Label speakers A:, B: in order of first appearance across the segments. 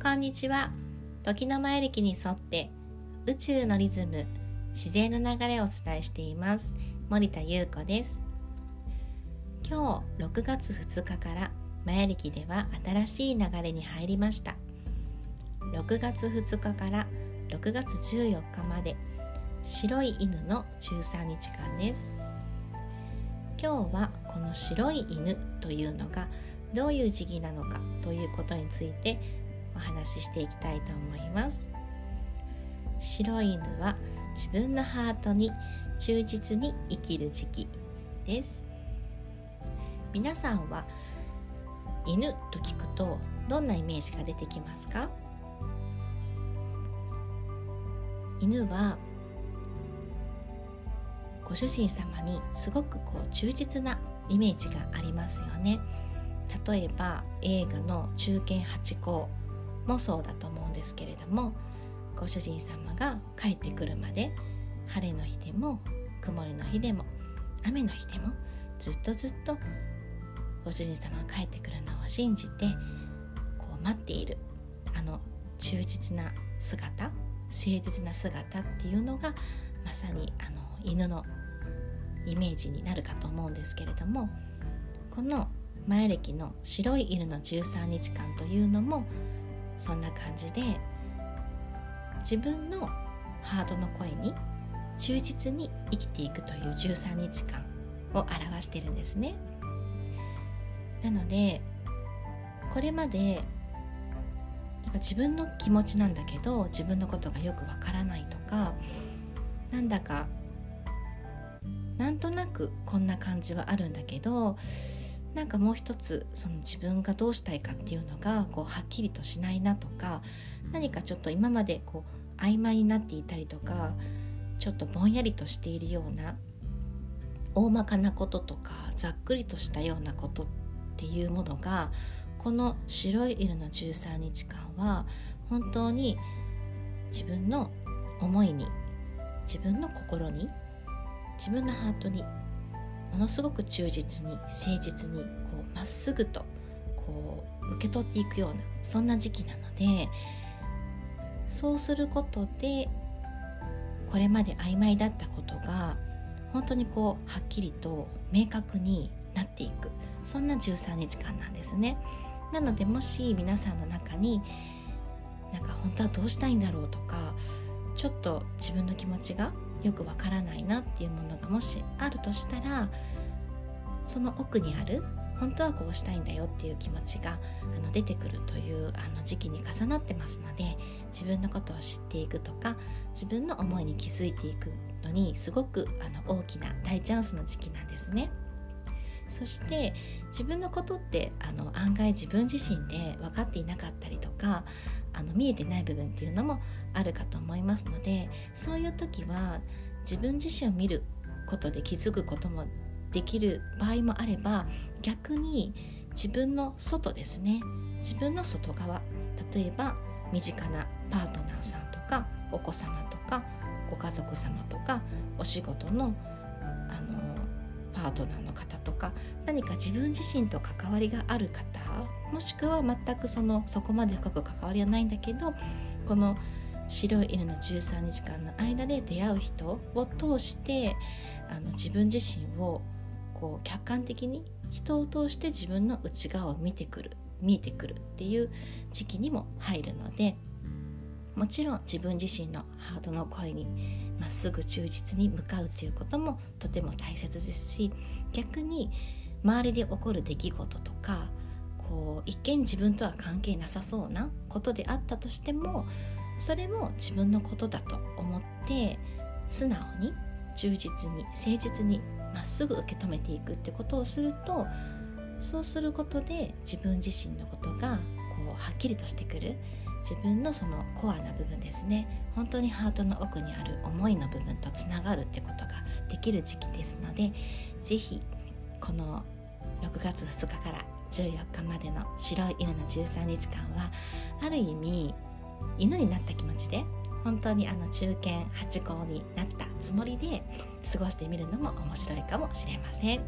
A: こんにちは。時の前歴に沿って宇宙のリズム自然の流れをお伝えしています。森田優子です。今日6月2日からマヤ暦では新しい流れに入りました。6月2日から6月14日まで白い犬の13日間です。今日はこの白い犬というのがどういう時期なのかということについてお話ししていきたいと思います。白い犬は自分のハートに忠実に生きる時期です。皆さんは犬と聞くとどんなイメージが出てきますか？犬はご主人様にすごくこう忠実なイメージがありますよね。例えば映画の「中堅八校」もそうだと思うんですけれどもご主人様が帰ってくるまで晴れの日でも曇りの日でも雨の日でもずっとずっとご主人様が帰ってくるのを信じてこう待っているあの忠実な姿誠実な姿っていうのがまさにあの犬のイメージになるかと思うんですけれどもこの前歴の白い犬の13日間というのもそんな感じで自分のハートの声に忠実に生きていくという13日間を表してるんですね。なのでこれまでなんか自分の気持ちなんだけど自分のことがよくわからないとかなんだかなんとなくこんな感じはあるんだけどなんかもう一つその自分がどうしたいかっていうのがこうはっきりとしないなとか何かちょっと今までこう曖昧になっていたりとかちょっとぼんやりとしているような大まかなこととかざっくりとしたようなことっていうものがこの白い色の13日間は本当に自分の思いに自分の心に自分のハートにものすごく忠実に誠実にこうまっすぐとこう受け取っていくようなそんな時期なのでそうすることでこれまで曖昧だったことが本当にこうはっきりと明確になっていく。そんな13日間なんですね。なのでもし皆さんの中になんか本当はどうしたいんだろうとかちょっと自分の気持ちがよくわからないなっていうものがもしあるとしたらその奥にある本当はこうしたいんだよっていう気持ちがあの出てくるというあの時期に重なってますので自分のことを知っていくとか自分の思いに気づいていくのにすごくあの大きな大チャンスの時期なんですね。そして自分のことってあの案外自分自身で分かっていなかったりとかあの見えてない部分っていうのもあるかと思いますのでそういう時は自分自身を見ることで気づくこともできる場合もあれば逆に自分の外ですね。自分の外側。例えば身近なパートナーさんとかお子様とかご家族様とかお仕事のあのパートナーの方とか何か自分自身と関わりがある方もしくは全くそのそこまで深く関わりはないんだけどこの白い犬の13日間の間で出会う人を通してあの自分自身をこう客観的に人を通して自分の内側を見てくる見えてくるっていう時期にも入るのでもちろん自分自身のハートの声にまっすぐ忠実に向かうということもとても大切ですし逆に周りで起こる出来事とかこう一見自分とは関係なさそうなことであったとしてもそれも自分のことだと思って素直に忠実に誠実にまっすぐ受け止めていくってことをするとそうすることで自分自身のことがこうはっきりとしてくる。自分のそのコアな部分ですね本当にハートの奥にある思いの部分とつながるってことができる時期ですので是非この6月2日から14日までの白い犬の13日間はある意味犬になった気持ちで本当にあの中堅八甲になったつもりで過ごしてみるのも面白いかもしれません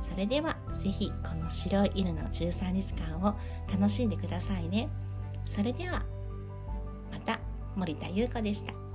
A: それでは是非この白い犬の13日間を楽しんでくださいね。それではまた森田優子でした。